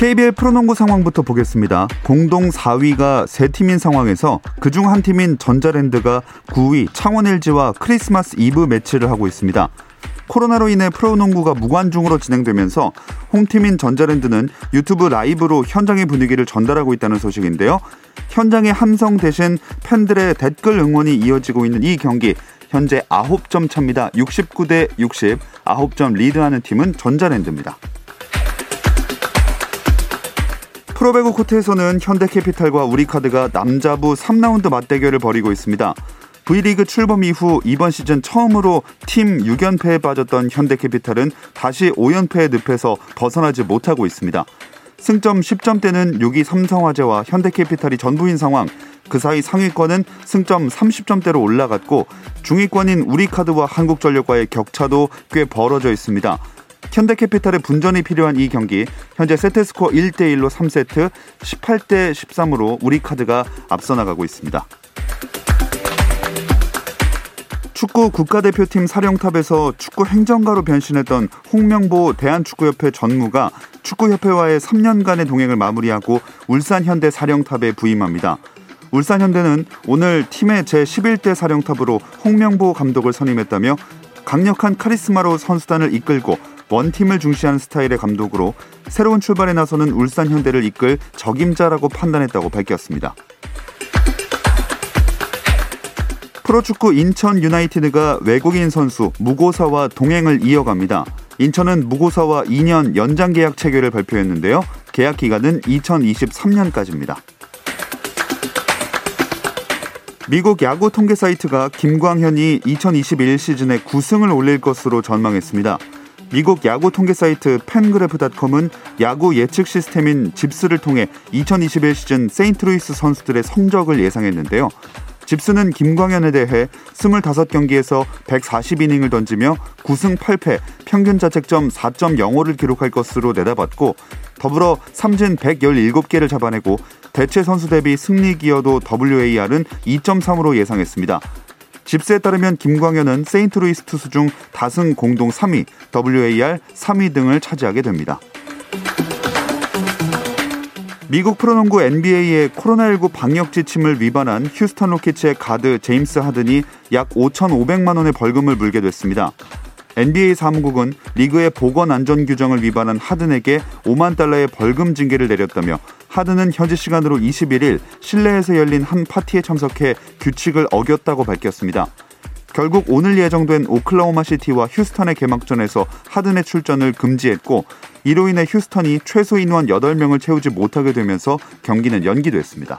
KBL 프로농구 상황부터 보겠습니다. 공동 4위가 세 팀인 상황에서 그중 한 팀인 전자랜드가 9위 창원 LG와 크리스마스 이브 매치를 하고 있습니다. 코로나로 인해 프로농구가 무관중으로 진행되면서 홈팀인 전자랜드는 유튜브 라이브로 현장의 분위기를 전달하고 있다는 소식인데요. 현장의 함성 대신 팬들의 댓글 응원이 이어지고 있는 이 경기 현재 9점 차입니다. 69대 60, 9점 리드하는 팀은 전자랜드입니다. 프로배구 코트에서는 현대캐피탈과 우리카드가 남자부 3라운드 맞대결을 벌이고 있습니다. V리그 출범 이후 이번 시즌 처음으로 팀 6연패에 빠졌던 현대캐피탈은 다시 5연패의 늪에서 벗어나지 못하고 있습니다. 승점 10점대는 6위 삼성화재와 현대캐피탈이 전부인 상황. 그 사이 상위권은 승점 30점대로 올라갔고 중위권인 우리카드와 한국전력과의 격차도 꽤 벌어져 있습니다. 현대캐피탈의 분전이 필요한 이 경기 현재 세트스코어 1대1로 3세트 18대 13으로 우리카드가 앞서 나가고 있습니다. 축구 국가대표팀 사령탑에서 축구 행정가로 변신했던 홍명보 대한축구협회 전무가 축구협회와의 3년간의 동행을 마무리하고 울산현대 사령탑에 부임합니다. 울산현대는 오늘 팀의 제11대 사령탑으로 홍명보 감독을 선임했다며 강력한 카리스마로 선수단을 이끌고 원팀을 중시하는 스타일의 감독으로 새로운 출발에 나서는 울산 현대를 이끌 적임자라고 판단했다고 밝혔습니다. 프로축구 인천 유나이티드가 외국인 선수 무고사와 동행을 이어갑니다. 인천은 무고사와 2년 연장 계약 체결을 발표했는데요. 계약 기간은 2023년까지입니다. 미국 야구 통계 사이트가 김광현이 2021 시즌에 9승을 올릴 것으로 전망했습니다. 미국 야구 통계 사이트 팬그래프닷컴은 야구 예측 시스템인 집스를 통해 2021 시즌 세인트루이스 선수들의 성적을 예상했는데요. 집스는 김광현에 대해 25경기에서 140이닝을 던지며 9승 8패, 평균 자책점 4.05를 기록할 것으로 내다봤고 더불어 삼진 117개를 잡아내고 대체 선수 대비 승리 기여도 WAR은 2.3으로 예상했습니다. 집스에 따르면 김광현은 세인트루이스 투수 중 다승 공동 3위, WAR 3위 등을 차지하게 됩니다. 미국 프로농구 NBA의 코로나19 방역 지침을 위반한 휴스턴 로켓츠의 가드 제임스 하든이 약 5,500만 원의 벌금을 물게 됐습니다. NBA 사무국은 리그의 보건 안전 규정을 위반한 하든에게 5만 달러의 벌금 징계를 내렸다며 하든은 현지 시간으로 21일 실내에서 열린 한 파티에 참석해 규칙을 어겼다고 밝혔습니다. 결국 오늘 예정된 오클라호마 시티와 휴스턴의 개막전에서 하든의 출전을 금지했고 이로 인해 휴스턴이 최소 인원 8명을 채우지 못하게 되면서 경기는 연기됐습니다.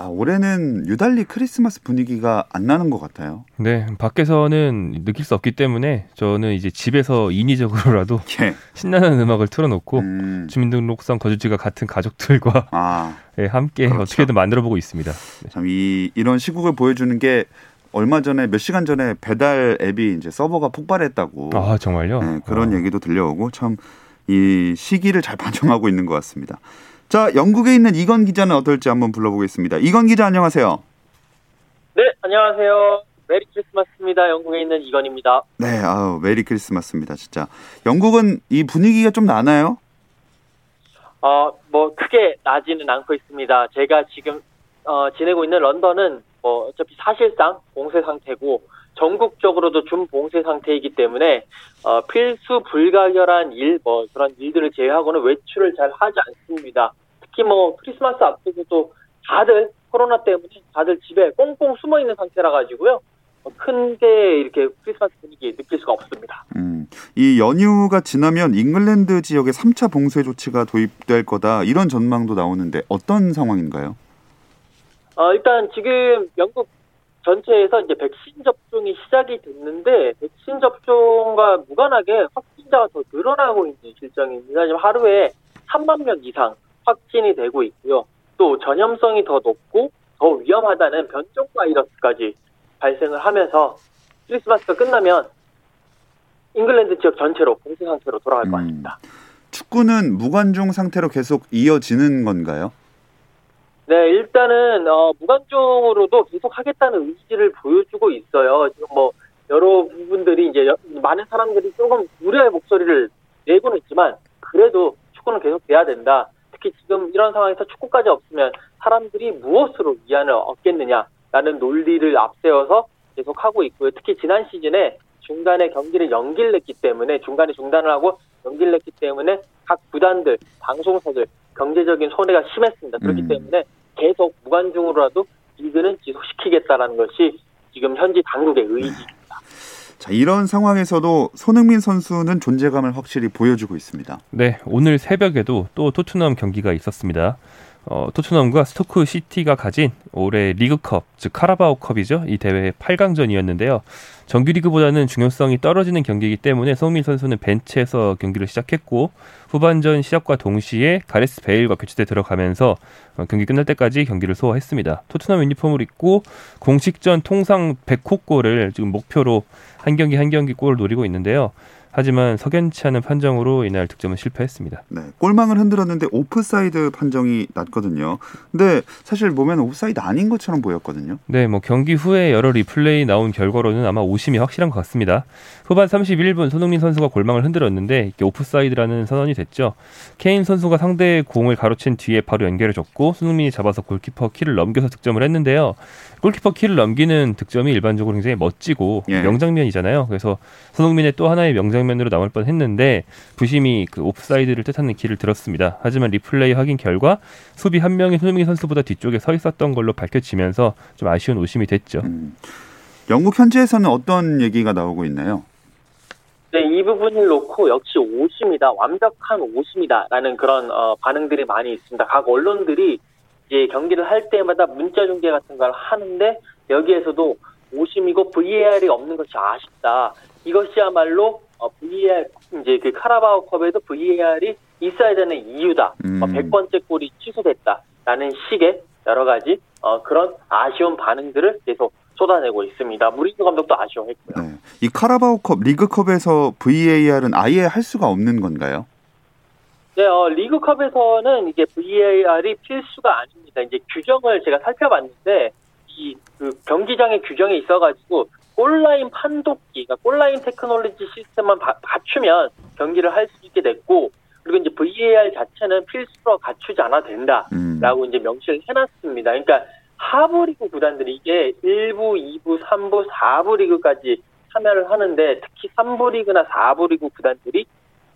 아, 올해는 유달리 크리스마스 분위기가 안 나는 것 같아요. 네, 밖에서는 느낄 수 없기 때문에 저는 이제 집에서 인위적으로라도 예. 신나는 음악을 틀어놓고 음. 주민등록상 거주지가 같은 가족들과 아, 네, 함께 그렇죠. 어떻게든 만들어보고 있습니다. 네. 참이 이런 시국을 보여주는 게 얼마 전에 몇 시간 전에 배달 앱이 이제 서버가 폭발했다고. 아 정말요? 네, 그런 아. 얘기도 들려오고 참 이 시기를 잘 반영하고 있는 것 같습니다. 자, 영국에 있는 이건 기자는 어떨지 한번 불러보겠습니다. 이건 기자 안녕하세요. 네, 안녕하세요. 메리 크리스마스입니다. 영국에 있는 이건입니다. 네, 아우 메리 크리스마스입니다. 진짜 영국은 이 분위기가 좀 나나요? 어, 뭐 크게 나지는 않고 있습니다. 제가 지금 어, 지내고 있는 런던은 뭐 어차피 사실상 봉쇄 상태고 전국적으로도 준봉쇄 상태이기 때문에 어, 필수 불가결한 일, 뭐 그런 일들을 제외하고는 외출을 잘 하지 않습니다. 특히 뭐 크리스마스 앞두고도 다들 코로나 때문에 다들 집에 꽁꽁 숨어 있는 상태라 가지고요. 뭐 큰게 이렇게 크리스마스 분위기 느낄 수가 없습니다. 음, 이 연휴가 지나면 잉글랜드 지역에 3차 봉쇄 조치가 도입될 거다 이런 전망도 나오는데 어떤 상황인가요? 어, 일단 지금 영국 전체에서 이제 백신 접종이 시작이 됐는데 백신 접종과 무관하게 확진자가 더 늘어나고 있는 실정입니다. 지금 하루에 3만 명 이상 확진이 되고 있고요. 또 전염성이 더 높고 더 위험하다는 변종 바이러스까지 발생을 하면서 크리스마스가 끝나면 잉글랜드 지역 전체로 봉쇄 상태로 돌아갈 음, 것 같습니다. 축구는 무관중 상태로 계속 이어지는 건가요? 네, 일단은 어, 무관중으로도 계속 하겠다는 의지를 보여주고 있어요. 지금 뭐 여러 부분들이 이제 많은 사람들이 조금 우려의 목소리를 내고는 있지만 그래도 축구는 계속 돼야 된다. 특히 지금 이런 상황에서 축구까지 없으면 사람들이 무엇으로 위안을 얻겠느냐라는 논리를 앞세워서 계속 하고 있고요. 특히 지난 시즌에 중간에 경기를 연기를 냈기 때문에 중간에 중단을 하고 연기를 냈기 때문에 각 구단들, 방송사들 경제적인 손해가 심했습니다. 그렇기 음. 때문에 계속 무관중으로라도 리그는 지속시키겠다라는 것이 지금 현지 당국의 의지입니다. 자, 이런 상황에서도 손흥민 선수는 존재감을 확실히 보여주고 있습니다. 네, 오늘 새벽에도 또 토트넘 경기가 있었습니다. 어, 토트넘과 스토크 시티가 가진 올해 리그컵, 즉 카라바오컵이죠. 이 대회 8강전이었는데요. 정규리그보다는 중요성이 떨어지는 경기이기 때문에 송민 선수는 벤치에서 경기를 시작했고 후반전 시작과 동시에 가레스 베일과 교체돼 들어가면서 어, 경기 끝날 때까지 경기를 소화했습니다. 토트넘 유니폼을 입고 공식전 통산 100호 골을 지금 목표로 한 경기 한 경기 골을 노리고 있는데요. 하지만 석연치 않은 판정으로 이날 득점은 실패했습니다. 네, 골망을 흔들었는데 오프사이드 판정이 났거든요. 근데 사실 보면 오프사이드 아닌 것처럼 보였거든요. 네, 뭐 경기 후에 여러 리플레이 나온 결과로는 아마 오심이 확실한 것 같습니다. 후반 31분 손흥민 선수가 골망을 흔들었는데 이게 오프사이드라는 선언이 됐죠. 케인 선수가 상대의 공을 가로챈 뒤에 바로 연결해 줬고 손흥민이 잡아서 골키퍼 키를 넘겨서 득점을 했는데요. 골키퍼 키를 넘기는 득점이 일반적으로 굉장히 멋지고 예. 명장면이잖아요. 그래서 손흥민의 또 하나의 명장면으로 남을 뻔했는데 부심이 그 오프사이드를 뜻하는 기를 들었습니다. 하지만 리플레이 확인 결과 수비 한 명이 손흥민 선수보다 뒤쪽에 서 있었던 걸로 밝혀지면서 좀 아쉬운 오심이 됐죠. 음. 영국 현지에서는 어떤 얘기가 나오고 있나요? 네, 이 부분을 놓고 역시 오심이다, 완벽한 오심이다라는 그런 어, 반응들이 많이 있습니다. 각 언론들이 이제 경기를 할 때마다 문자 중계 같은 걸 하는데 여기에서도 오심이고 VAR이 없는 것이 아쉽다. 이것이야말로 어, VAR 이제 그 카라바오컵에도 VAR이 있어야 되는 이유다. 음. 어, 100번째 골이 취소됐다라는 식의 여러 가지 어, 그런 아쉬운 반응들을 계속 쏟아내고 있습니다. 무리뉴 감독도 아쉬워했고요. 네. 이 카라바오컵 리그컵에서 VAR은 아예 할 수가 없는 건가요? 네, 어, 리그컵에서는 이게 VAR이 필수가 아닙니다. 이제 규정을 제가 살펴봤는데 이 그 경기장의 규정에 있어가지고 골라인 판독기, 그러니까 골라인 테크놀로지 시스템만 바, 갖추면 경기를 할 수 있게 됐고 그리고 이제 VAR 자체는 필수로 갖추지 않아도 된다라고 음. 이제 명시를 해놨습니다. 그러니까 하부 리그 구단들이 이게 1부, 2부, 3부, 4부 리그까지 참여를 하는데 특히 3부 리그나 4부 리그 구단들이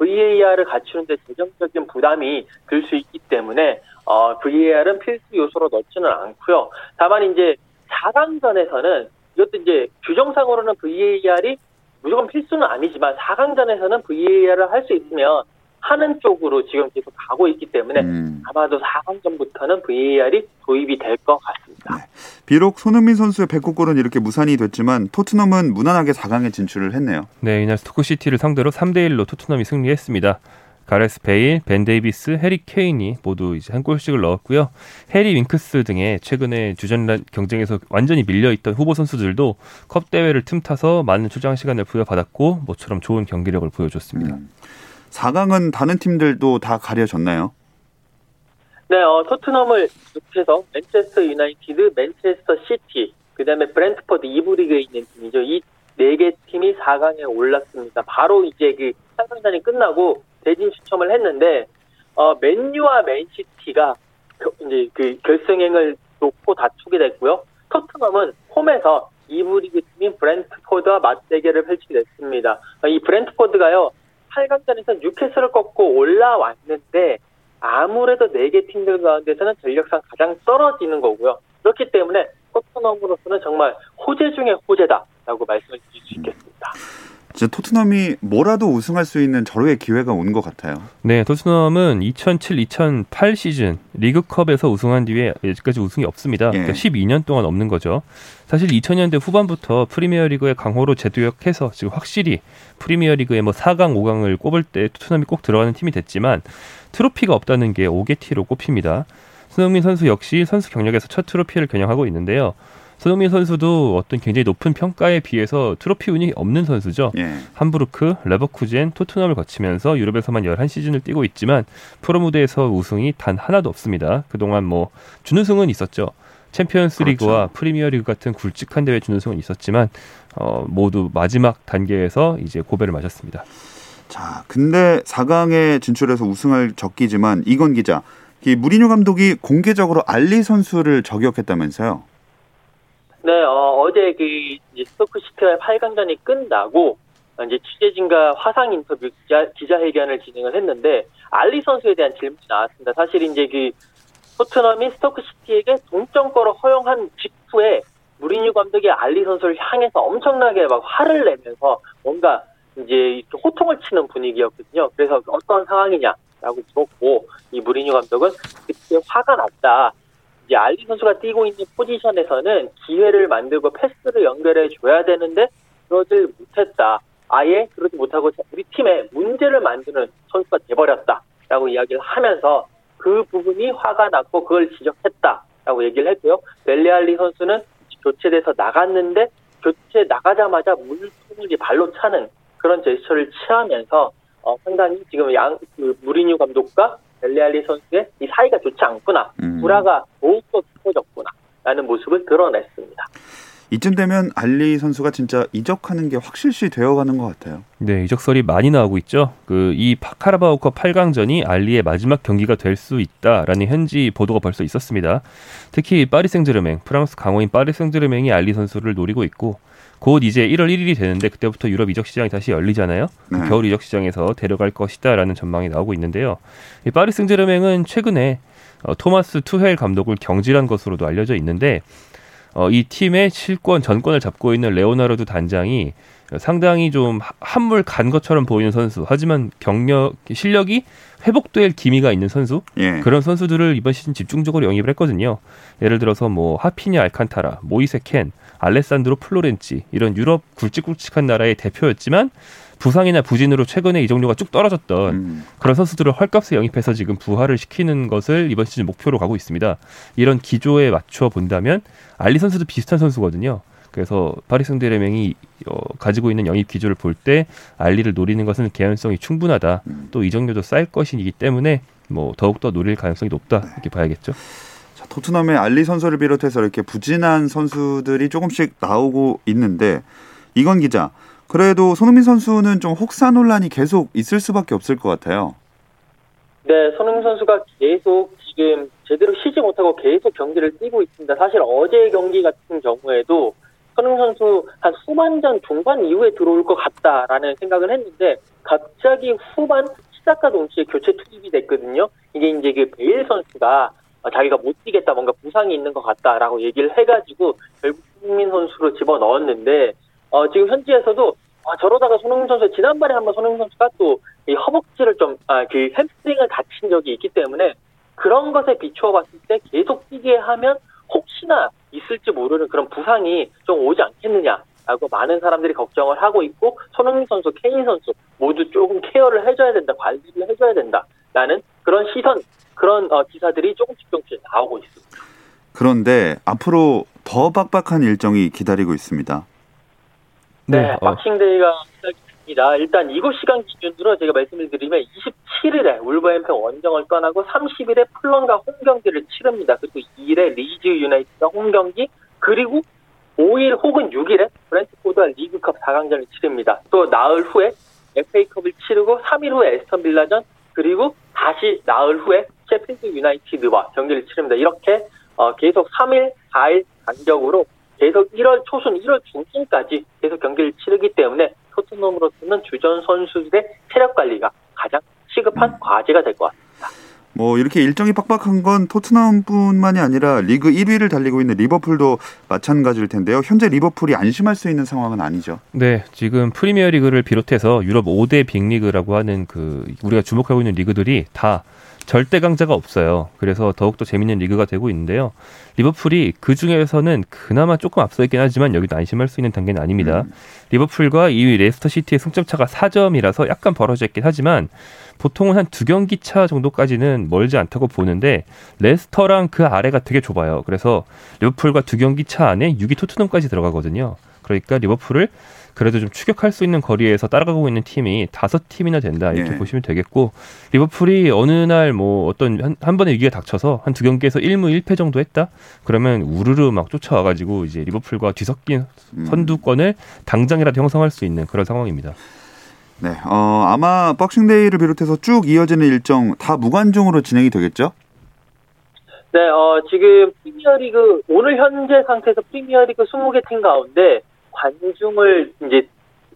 VAR을 갖추는데 재정적인 부담이 들 수 있기 때문에 어, VAR은 필수 요소로 넣지는 않고요. 다만 이제 4강전에서는 이것도 이제 규정상으로는 VAR이 무조건 필수는 아니지만 4강전에서는 VAR을 할 수 있으면 하는 쪽으로 지금 계속 가고 있기 때문에 음. 아마도 4강전부터는 VAR이 도입이 될 것 같습니다. 비록 손흥민 선수의 100호 골은 이렇게 무산이 됐지만 토트넘은 무난하게 4강에 진출을 했네요. 네, 이날 스토크시티를 상대로 3대 1로 토트넘이 승리했습니다. 가레스 베일, 벤 데이비스, 해리 케인이 모두 이제 한 골씩을 넣었고요. 해리 윙크스 등의 최근에 주전 경쟁에서 완전히 밀려있던 후보 선수들도 컵 대회를 틈타서 많은 출장 시간을 부여받았고 모처럼 좋은 경기력을 보여줬습니다. 음. 4강은 다른 팀들도 다 가려졌나요? 네, 어, 토트넘을 비롯해서 맨체스터 유나이티드, 맨체스터 시티, 그 다음에 브랜트퍼드 2부 리그에 있는 팀이죠. 이 네 개 팀이 4강에 올랐습니다. 바로 이제 그 8강전이 끝나고 대진 추첨을 했는데 어, 맨유와 맨시티가 이제 그 결승행을 놓고 다투게 됐고요. 토트넘은 홈에서 2부 리그 팀인 브랜트포드와 맞대결을 펼치게 됐습니다. 어, 이 브랜트포드가요 8강전에서 뉴캐슬을 꺾고 올라왔는데 아무래도 4개 팀들 가운데서는 전력상 가장 떨어지는 거고요. 그렇기 때문에 토트넘으로서는 정말 호재 중의 호재다라고 말씀을 드릴 수 있겠습니다. 진짜 토트넘이 뭐라도 우승할 수 있는 절호의 기회가 온 것 같아요. 네, 토트넘은 2007-2008 시즌 리그컵에서 우승한 뒤에 여기까지 우승이 없습니다. 예. 그러니까 12년 동안 없는 거죠. 사실 2000년대 후반부터 프리미어리그의 강호로 재도약해서 지금 확실히 프리미어리그의 뭐 4강, 5강을 꼽을 때 토트넘이 꼭 들어가는 팀이 됐지만 트로피가 없다는 게 옥에 티로 꼽힙니다. 손흥민 선수 역시 선수 경력에서 첫 트로피를 겨냥하고 있는데요. 손흥민 선수도 어떤 굉장히 높은 평가에 비해서 트로피 운이 없는 선수죠. 예. 함부르크, 레버쿠젠, 토트넘을 거치면서 유럽에서만 11시즌을 뛰고 있지만 프로 무대에서 우승이 단 하나도 없습니다. 그동안 뭐 준우승은 있었죠. 챔피언스 리그와 그렇죠. 프리미어 리그 같은 굵직한 대회 준우승은 있었지만 어, 모두 마지막 단계에서 이제 고배를 맞았습니다. 자, 근데 4강에 진출해서 우승을 적기지만 이건 기자, 이 무리뉴 감독이 공개적으로 알리 선수를 저격했다면서요? 네, 어, 제 그, 이제 스토크 시티와의 8강전이 끝나고, 이제 취재진과 화상 인터뷰 기자, 기자회견을 진행을 했는데, 알리 선수에 대한 질문이 나왔습니다. 사실 이제 그, 토트넘이 스토크 시티에게 동점골을 허용한 직후에, 무리뉴 감독이 알리 선수를 향해서 엄청나게 막 화를 내면서 뭔가 이제 호통을 치는 분위기였거든요. 그래서 어떤 상황이냐라고 물었고, 이 무리뉴 감독은 그때 화가 났다. 이제 알리 선수가 뛰고 있는 포지션에서는 기회를 만들고 패스를 연결해 줘야 되는데 그러질 못했다. 아예 그러지 못하고 우리 팀에 문제를 만드는 선수가 돼버렸다라고 이야기를 하면서 그 부분이 화가 났고 그걸 지적했다라고 얘기를 했고요. 벨리알리 선수는 교체돼서 나갔는데 교체 나가자마자 물통을 발로 차는 그런 제스처를 취하면서 어, 상당히 지금 양, 그 무리뉴 감독과 벨리알리 선수의 이 사이가 좋지 않구나. 음. 불화가 더욱더 깊어졌구나. 라는 모습을 드러냈습니다. 이쯤 되면 알리 선수가 진짜 이적하는 게 확실시 되어가는 것 같아요. 네, 이적설이 많이 나오고 있죠. 그 이 카라바오컵 8강전이 알리의 마지막 경기가 될 수 있다라는 현지 보도가 벌써 있었습니다. 특히 파리 생제르맹, 프랑스 강호인 파리 생제르맹이 알리 선수를 노리고 있고 곧 이제 1월 1일이 되는데 그때부터 유럽 이적 시장이 다시 열리잖아요. 네. 겨울 이적 시장에서 데려갈 것이다라는 전망이 나오고 있는데요. 이 파리 생제르맹은 최근에 어, 토마스 투헬 감독을 경질한 것으로도 알려져 있는데 어, 이 팀의 실권 전권을 잡고 있는 레오나르도 단장이 상당히 좀 한물 간 것처럼 보이는 선수. 하지만 경력 실력이 회복될 기미가 있는 선수 예. 그런 선수들을 이번 시즌 집중적으로 영입을 했거든요. 예를 들어서 뭐 하피냐 알칸타라, 모이세 켄, 알레산드로 플로렌치 이런 유럽 굵직굵직한 나라의 대표였지만 부상이나 부진으로 최근에 이적료가 쭉 떨어졌던 음. 그런 선수들을 헐값에 영입해서 지금 부활을 시키는 것을 이번 시즌 목표로 가고 있습니다. 이런 기조에 맞춰 본다면 알리 선수도 비슷한 선수거든요. 그래서 파리 생제르맹이 어, 가지고 있는 영입 기조를 볼 때 알리를 노리는 것은 개연성이 충분하다. 음. 또 이적료도 쌓일 것이기 때문에 뭐 더욱 더 노릴 가능성이 높다 이렇게 봐야겠죠. 토트넘의 알리 선수를 비롯해서 이렇게 부진한 선수들이 조금씩 나오고 있는데 이건 기자 그래도 손흥민 선수는 좀 혹사 논란이 계속 있을 수밖에 없을 것 같아요. 네, 손흥민 선수가 계속 지금 제대로 쉬지 못하고 계속 경기를 뛰고 있습니다. 사실 어제 경기 같은 경우에도 손흥민 선수 한 후반전 중반 이후에 들어올 것 같다라는 생각을 했는데 갑자기 후반 시작과 동시에 교체 투입이 됐거든요. 이게 이제 그 베일 선수가 어, 자기가 못 뛰겠다 뭔가 부상이 있는 것 같다라고 얘기를 해가지고 결국 손흥민 선수로 집어 넣었는데 어, 지금 현지에서도 아, 저러다가 손흥민 선수 지난번에 한번 손흥민 선수가 또 이 허벅지를 좀 아, 그 햄스트링을 다친 적이 있기 때문에 그런 것에 비추어 봤을 때 계속 뛰게 하면 혹시나 있을지 모르는 그런 부상이 좀 오지 않겠느냐 라고 많은 사람들이 걱정을 하고 있고 손흥민 선수, 케인 선수 모두 조금 care를 해줘야 된다, 관리를 해줘야 된다라는 그런 시선, 그런 어, 기사들이 조금씩 조금씩 나오고 있습니다. 그런데 앞으로 더 빡빡한 일정이 기다리고 있습니다. 네, 네 어. Boxing Day가 시작입니다. 일단 이곳 시간 기준으로 제가 말씀을 드리면 27일에 울버햄튼 원정을 떠나고 30일에 풀럼과 홈 경기를 치릅니다. 그리고 2일에 리즈 유나이티드와 홈 경기 그리고 5일 혹은 6일에 브랜트포드와 리그컵 4강전을 치릅니다. 또 나흘 후에 FA컵을 치르고 3일 후에 에스턴 빌라전 그리고 다시 나흘 후에 셰필드 유나이티드와 경기를 치릅니다. 이렇게 어, 계속 3일, 4일 간격으로 계속 1월 초순, 1월 중순까지 계속 경기를 치르기 때문에 토트넘으로서는 주전 선수들의 체력 관리가 가장 시급한 음. 과제가 될 것 같습니다. 뭐 이렇게 일정이 빡빡한 건 토트넘뿐만이 아니라 리그 1위를 달리고 있는 리버풀도 마찬가지일 텐데요. 현재 리버풀이 안심할 수 있는 상황은 아니죠. 네, 지금 프리미어리그를 비롯해서 유럽 5대 빅리그라고 하는 그 우리가 주목하고 있는 리그들이 다 절대 강자가 없어요. 그래서 더욱더 재밌는 리그가 되고 있는데요. 리버풀이 그 중에서는 그나마 조금 앞서 있긴 하지만 여기도 안심할 수 있는 단계는 아닙니다. 음. 리버풀과 2위 레스터 시티의 승점 차가 4점이라서 약간 벌어져 있긴 하지만 보통은 한 두 경기 차 정도까지는 멀지 않다고 보는데 레스터랑 그 아래가 되게 좁아요. 그래서 리버풀과 두 경기 차 안에 6위 토트넘까지 들어가거든요. 그러니까 리버풀을 그래도 좀 추격할 수 있는 거리에서 따라가고 있는 팀이 다섯 팀이나 된다 이렇게 예. 보시면 되겠고 리버풀이 어느 날 뭐 어떤 한, 한 번의 위기가 닥쳐서 한 두 경기에서 1무 1패 정도 했다 그러면 우르르 막 쫓아와가지고 이제 리버풀과 뒤섞인 음. 선두권을 당장이라도 형성할 수 있는 그런 상황입니다. 네, 어, 아마 박싱데이를 비롯해서 쭉 이어지는 일정 다 무관중으로 진행이 되겠죠? 네, 어, 지금 프리미어리그 오늘 현재 상태에서 프리미어리그 20개 팀 가운데 관중을 이제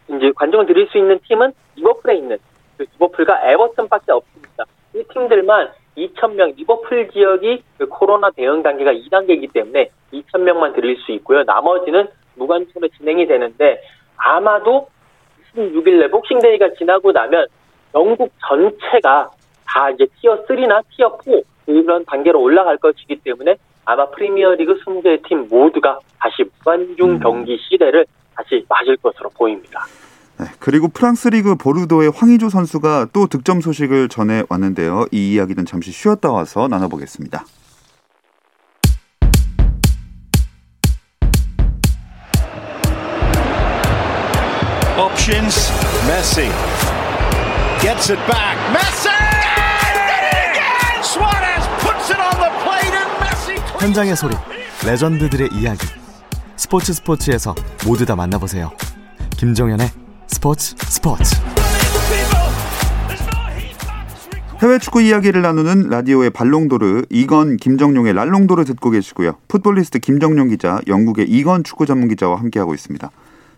이제 관중을 드릴 수 있는 팀은 리버풀에 있는 그 리버풀과 에버튼밖에 없습니다. 이 팀들만 2,000명 리버풀 지역이 그 코로나 대응 단계가 2단계이기 때문에 2,000명만 드릴 수 있고요. 나머지는 무관중으로 진행이 되는데 아마도 26일에 복싱데이가 지나고 나면 영국 전체가 다 이제 티어 3나 티어 4 이런 단계로 올라갈 것이기 때문에 아마 프리미어리그 20개 팀 모두가 다시 무관중 음. 경기 시대를 다시 맞을 것으로 보입니다. 네, 그리고 프랑스 리그 보르도의 황의조 선수가 또 득점 소식을 전해 왔는데요. 이 이야기는 잠시 쉬었다 와서 나눠보겠습니다. options. Messi gets it back. Messi! Suarez 현장의 소리, 레전드들의 이야기. 스포츠 스포츠에서 모두 다 만나보세요. 김정현의 스포츠 스포츠. 해외 축구 이야기를 나누는 라디오의 발롱도르 이건 김정용의 랄롱도르 듣고 계시고요. 풋볼리스트 김정용 기자, 영국의 이건 축구 전문 기자와 함께하고 있습니다.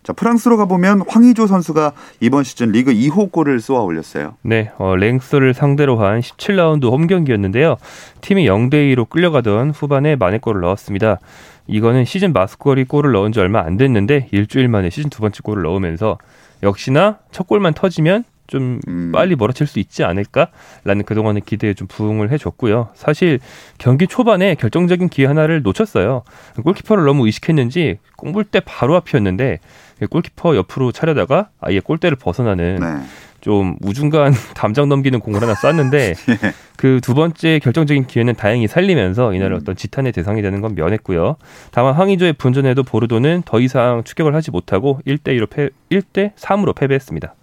자, 프랑스로 가보면 황의조 선수가 이번 시즌 리그 2호 골을 쏘아 올렸어요. 네, 어, 랭스를 상대로 한 17라운드 홈 경기였는데요. 팀이 0대 2로 끌려가던 후반에 만회골을 넣었습니다. 이거는 시즌 마스코리 골을 넣은 지 얼마 안 됐는데 일주일 만에 시즌 두 번째 골을 넣으면서 역시나 첫 골만 터지면 좀 음. 빨리 몰아칠 수 있지 않을까라는 그동안의 기대에 좀 부응을 해줬고요. 사실 경기 초반에 결정적인 기회 하나를 놓쳤어요. 골키퍼를 너무 의식했는지 꽁불 때 바로 앞이었는데 골키퍼 옆으로 차려다가 아예 골대를 벗어나는 네. 좀 우중간 담장 넘기는 공을 하나 쐈는데 예. 그두 번째 결정적인 기회는 다행히 살리면서 이날 음. 어떤 지탄의 대상이 되는 건 면했고요. 다만 황의조의 분전에도 보르도는 더 이상 추격을 하지 못하고 1대 2로 패 1대 3으로 패배했습니다.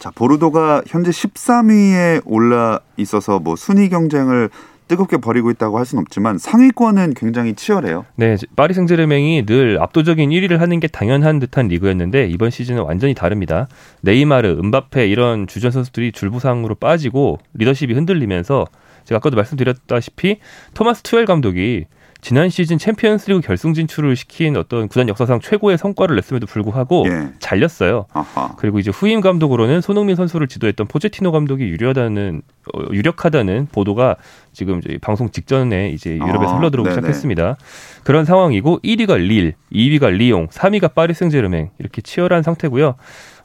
자, 보르도가 현재 13위에 올라 있어서 뭐 순위 경쟁을 뜨겁게 벌이고 있다고 할 수는 없지만 상위권은 굉장히 치열해요. 네, 파리 생제르맹이 늘 압도적인 1위를 하는 게 당연한 듯한 리그였는데 이번 시즌은 완전히 다릅니다. 네이마르, 은바페 이런 주전 선수들이 줄부상으로 빠지고 리더십이 흔들리면서 제가 아까도 말씀드렸다시피 토마스 투엘 감독이 지난 시즌 챔피언스리그 결승 진출을 시킨 어떤 구단 역사상 최고의 성과를 냈음에도 불구하고 예. 잘렸어요. 아하. 그리고 이제 후임 감독으로는 손흥민 선수를 지도했던 포체티노 감독이 유력하다는 어, 유력하다는 보도가 지금 방송 직전에 이제 유럽에 아, 흘러들어오기 시작했습니다. 그런 상황이고 1위가 릴, 2위가 리옹, 3위가 파리 생제르맹 이렇게 치열한 상태고요.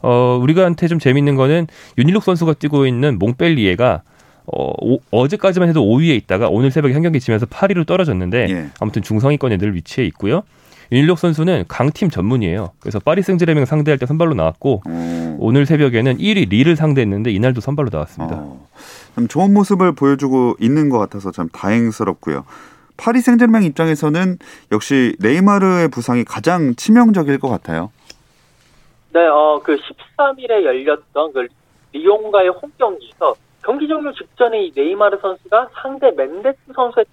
어, 우리가한테 좀 재밌는 거는 윤일록 선수가 뛰고 있는 몽펠리에가 어, 오, 어제까지만 해도 5위에 있다가 오늘 새벽에 한 경기 지면서 8위로 떨어졌는데 예. 아무튼 중상위권에 늘 위치해 있고요. 윤일록 선수는 강팀 전문이에요. 그래서 파리 생제르맹 상대할 때 선발로 나왔고 오. 오늘 새벽에는 1위 리를 상대했는데 이날도 선발로 나왔습니다. 어, 참 좋은 모습을 보여주고 있는 것 같아서 참 다행스럽고요. 파리 생제르맹 입장에서는 역시 네이마르의 부상이 가장 치명적일 것 같아요. 네, 어, 그 13일에 열렸던 그 리옹과의 홈 경기에서 경기 종료 직전에 이 네이마르 선수가 상대 멘데스 선수의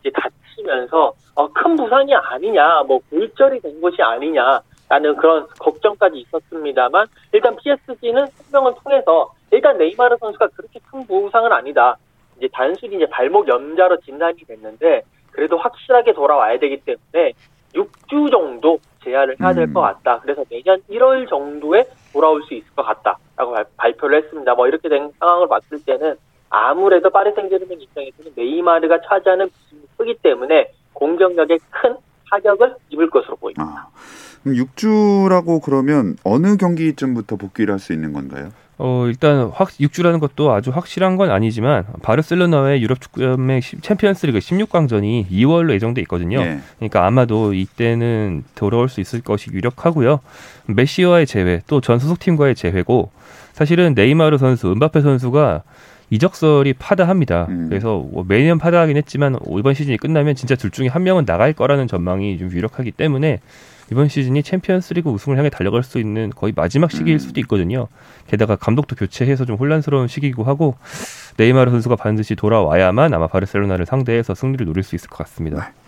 이제 다치면서 어, 큰 부상이 아니냐, 뭐 골절이 된 것이 아니냐라는 그런 걱정까지 있었습니다만 일단 PSG는 설명을 통해서 일단 네이마르 선수가 그렇게 큰 부상은 아니다. 이제 단순히 이제 발목 염자로 진단이 됐는데 그래도 확실하게 돌아와야 되기 때문에 6주 정도 제한을 해야 될것 음. 같다. 그래서 내년 1월 정도에 돌아올 수 있을 것 같다라고 발표를 했습니다. 뭐 이렇게 된 상황을 봤을 때는 아무래도 파리 생제르맹 입장에서는 네이마르가 차지하는 비중이 크기 때문에 공격력에 큰 타격을 입을 것으로 보입니다. 아, 그럼 6주라고 그러면 어느 경기쯤부터 복귀를 할 수 있는 건가요? 어, 일단 확 6주라는 것도 아주 확실한 건 아니지만 바르셀로나의 유럽 축구연맹 챔피언스리그 16강전이 2월로 예정돼 있거든요. 네. 그러니까 아마도 이때는 돌아올 수 있을 것이 유력하고요. 메시와의 재회 또 전 소속팀과의 재회고 사실은 네이마르 선수, 은바페 선수가 이적설이 파다합니다. 음. 그래서 뭐 매년 파다하긴 했지만 이번 시즌이 끝나면 진짜 둘 중에 한 명은 나갈 거라는 전망이 좀 유력하기 때문에 이번 시즌이 챔피언스리그 우승을 향해 달려갈 수 있는 거의 마지막 시기일 음. 수도 있거든요. 게다가 감독도 교체해서 좀 혼란스러운 시기이고 하고 네이마르 선수가 반드시 돌아와야만 아마 바르셀로나를 상대해서 승리를 노릴 수 있을 것 같습니다. 네.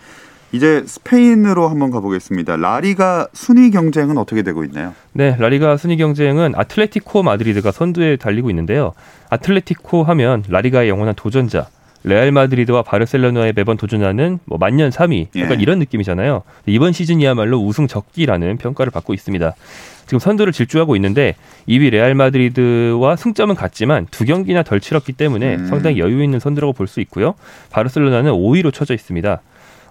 이제 스페인으로 한번 가보겠습니다. 라리가 순위 경쟁은 어떻게 되고 있나요? 네, 라리가 순위 경쟁은 아틀레티코 마드리드가 선두에 달리고 있는데요. 아틀레티코 하면 라리가의 영원한 도전자 레알 마드리드와 바르셀로나에 매번 도전하는 뭐 만년 3위 약간 예. 이런 느낌이잖아요. 이번 시즌이야말로 우승 적기라는 평가를 받고 있습니다. 지금 선두를 질주하고 있는데 2위 레알 마드리드와 승점은 같지만 두 경기나 덜 치렀기 때문에 음. 상당히 여유 있는 선두라고 볼 수 있고요. 바르셀로나는 5위로 쳐져 있습니다.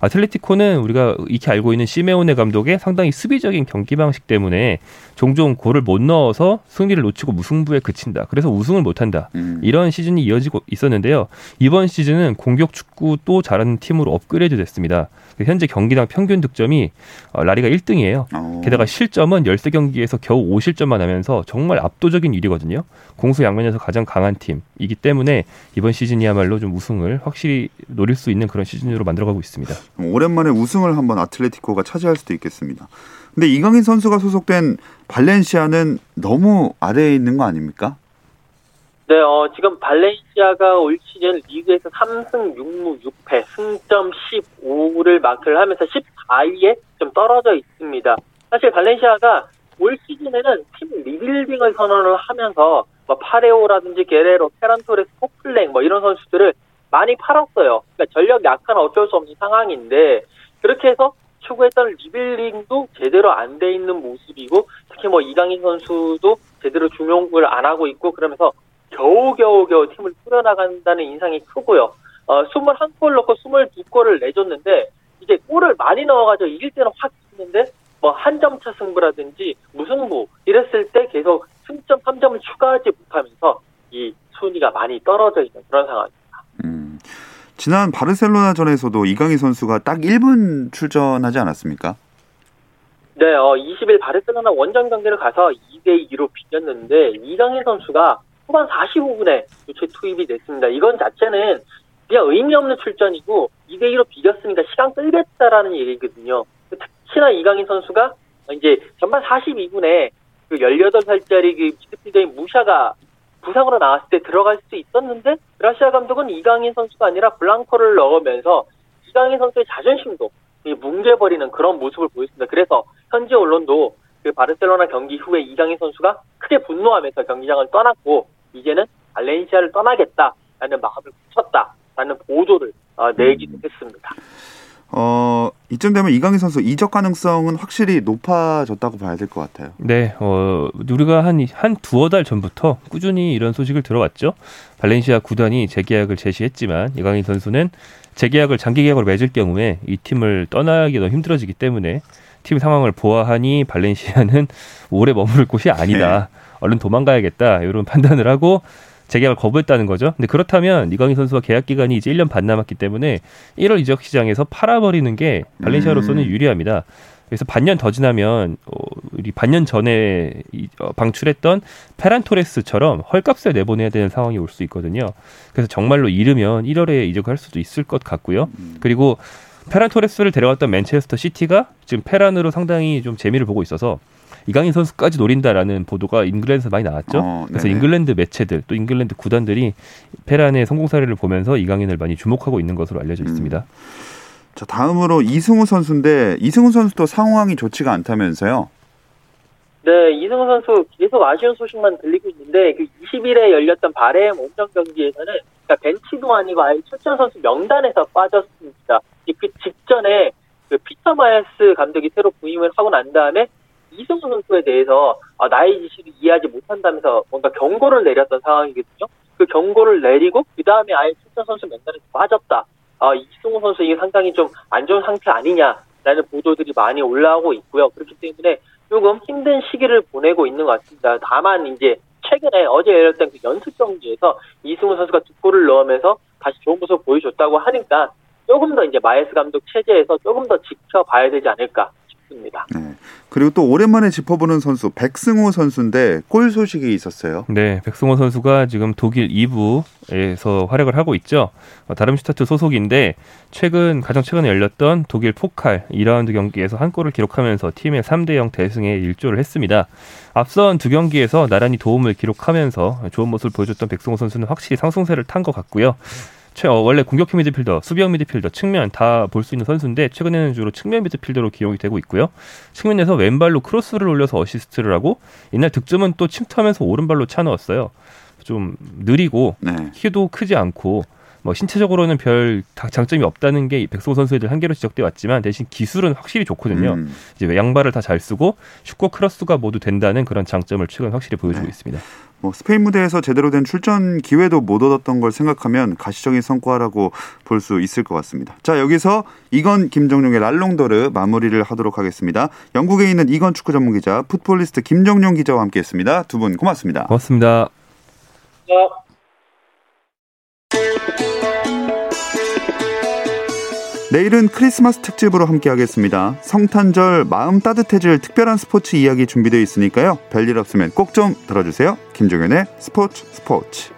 아틀레티코는 우리가 익히 알고 있는 시메오네 감독의 상당히 수비적인 경기 방식 때문에 종종 골을 못 넣어서 승리를 놓치고 무승부에 그친다. 그래서 우승을 못한다. 음. 이런 시즌이 이어지고 있었는데요. 이번 시즌은 공격 축구 또 잘하는 팀으로 업그레이드 됐습니다. 현재 경기당 평균 득점이 어, 라리가 1등이에요. 오. 게다가 실점은 13경기에서 겨우 5실점만 하면서 정말 압도적인 1위거든요. 공수 양면에서 가장 강한 팀이기 때문에 이번 시즌이야말로 좀 우승을 확실히 노릴 수 있는 그런 시즌으로 만들어가고 있습니다. 오랜만에 우승을 한번 아틀레티코가 차지할 수도 있겠습니다. 근데 이강인 선수가 소속된 발렌시아는 너무 아래에 있는 거 아닙니까? 네, 어, 지금 발렌시아가 올 시즌 리그에서 3승 6무 6패, 승점 15를 마크를 하면서 14위에 좀 떨어져 있습니다. 사실 발렌시아가 올 시즌에는 팀 rebuilding을 선언을 하면서 뭐 파레호라든지 게레로, 페란토레스, 코클랭 뭐 이런 선수들을 많이 팔았어요. 그러니까 전력 약화는 어쩔 수 없는 상황인데 그렇게 해서 추구했던 rebuilding도 제대로 안 돼 있는 모습이고 특히 뭐 이강인 선수도 제대로 중용을 안 하고 있고 그러면서 겨우겨우 겨우 팀을 풀어나간다는 인상이 크고요. 어, 21골 넣고 22골을 내줬는데 이제 골을 많이 넣어가지고 이길 때는 확 치는데 뭐 한 점 차 승부라든지 무승부 이랬을 때 계속 승점 3점을 추가하지 못하면서 이 순위가 많이 떨어져 있는 그런 상황입니다. 음, 지난 바르셀로나전에서도 이강인 선수가 딱 1분 출전하지 않았습니까? 네, 어, 20일 바르셀로나 원정 경기를 가서 2대 2로 비겼는데 이강인 선수가 후반 45분에 교체 투입이 됐습니다. 이건 자체는 그냥 의미 없는 출전이고 2대 2로 비겼으니까 시간 끌겠다라는 얘기거든요. 특히나 이강인 선수가 이제 전반 42분에 그 18살짜리 그 미드필더인 무샤가 부상으로 나왔을 때 들어갈 수 있었는데 브라시아 감독은 이강인 선수가 아니라 블랑코를 넣으면서 이강인 선수의 자존심도 뭉개버리는 그런 모습을 보였습니다. 그래서 현지 언론도 그 바르셀로나 경기 후에 이강인 선수가 크게 분노하면서 경기장을 떠났고 이제는 발렌시아를 떠나겠다라는 마음을 굳혔다라는 보도를 어, 내기도 음. 했습니다. 어, 이쯤 되면 이강인 선수 이적 가능성은 확실히 높아졌다고 봐야 될 것 같아요. 네, 어, 우리가 한, 한 두어 달 전부터 꾸준히 이런 소식을 들어왔죠. 발렌시아 구단이 재계약을 제시했지만 이강인 선수는 재계약을 장기 계약으로 맺을 경우에 이 팀을 떠나기 너무 힘들어지기 때문에 팀 상황을 보아하니 발렌시아는 오래 머무를 곳이 아니다. 네. 얼른 도망가야겠다. 이런 판단을 하고 재계약을 거부했다는 거죠. 근데 그렇다면 이강인 선수가 계약 기간이 이제 1년 반 남았기 때문에 1월 이적 시장에서 팔아버리는 게 발렌시아로서는 음. 유리합니다. 그래서 반년 더 지나면 어, 우리 반년 전에 이, 어, 방출했던 페란토레스처럼 헐값을 내보내야 되는 상황이 올 수 있거든요. 그래서 정말로 이르면 1월에 이적할 수도 있을 것 같고요. 그리고 페란토레스를 데려갔던 맨체스터 시티가 지금 페란으로 상당히 좀 재미를 보고 있어서 이강인 선수까지 노린다라는 보도가 잉글랜드에서 많이 나왔죠. 어, 그래서. 잉글랜드 매체들 또 잉글랜드 구단들이 페란의 성공 사례를 보면서 이강인을 많이 주목하고 있는 것으로 알려져 있습니다. 자, 다음으로 이승우 선수인데 이승우 선수도 상황이 좋지가 않다면서요. 네, 이승우 선수 계속 아쉬운 소식만 들리고 있는데 그 20일에 열렸던 베버렌 원정 경기에서는 그러니까 벤치도 아니고 아예 출전 선수 명단에서 빠졌습니다. 이그 직전에 그 피터 마이스 감독이 새로 부임을 하고 난 다음에 이승우 선수에 대해서 아, 나의 지시를 이해하지 못한다면서 뭔가 경고를 내렸던 상황이거든요. 그 경고를 내리고 그 다음에 아예 출전 선수 명단에서 빠졌다. 아, 이승우 선수 이게 상당히 좀 안 좋은 상태 아니냐라는 보도들이 많이 올라오고 있고요. 그렇기 때문에 조금 힘든 시기를 보내고 있는 것 같습니다. 다만 이제 최근에 어제 열렸던 그 연습 경기에서 이승우 선수가 두 골을 넣으면서 다시 좋은 모습을 보여줬다고 하니까 조금 더 이제 마이스 감독 체제에서 조금 더 지켜봐야 되지 않을까 싶습니다. 네. 그리고 또 오랜만에 짚어보는 선수 백승호 선수인데 골 소식이 있었어요. 네, 백승호 선수가 지금 독일 2부에서 활약을 하고 있죠. 어, 다름슈타트 소속인데 최근 가장 최근에 열렸던 독일 포칼 2라운드 경기에서 한 골을 기록하면서 팀의 3대 0 대승에 일조를 했습니다. 앞선 두 경기에서 나란히 도움을 기록하면서 좋은 모습을 보여줬던 백승호 선수는 확실히 상승세를 탄 것 같고요. 최, 어, 원래 공격형 미드필더, 수비형 미드필더, 측면 다 볼 수 있는 선수인데 최근에는 주로 측면 미드필더로 기용이 되고 있고요. 측면에서 왼발로 크로스를 올려서 어시스트를 하고 이날 득점은 또 침투하면서 오른발로 차 넣었어요. 좀 느리고 네. 키도 크지 않고 뭐 신체적으로는 별 다- 장점이 없다는 게 백승호 선수에 대한 한계로 지적돼 왔지만 대신 기술은 확실히 좋거든요. 음. 이제 양발을 다 잘 쓰고 슛과 크로스가 모두 된다는 그런 장점을 최근 확실히 보여주고 네. 있습니다. 뭐 스페인 무대에서 제대로 된 출전 기회도 못 얻었던 걸 생각하면 가시적인 성과라고 볼 수 있을 것 같습니다. 자 여기서 이건 김정용의 랄롱도르 마무리를 하도록 하겠습니다. 영국에 있는 이건 축구 전문 기자 풋볼리스트 김정용 기자와 함께했습니다. 두 분 고맙습니다. 고맙습니다. 어, 내일은 크리스마스 특집으로 함께하겠습니다. 성탄절 마음 따뜻해질 특별한 스포츠 이야기 준비되어 있으니까요. 별일 없으면 꼭 좀 들어주세요. 김종현의 스포츠 스포츠.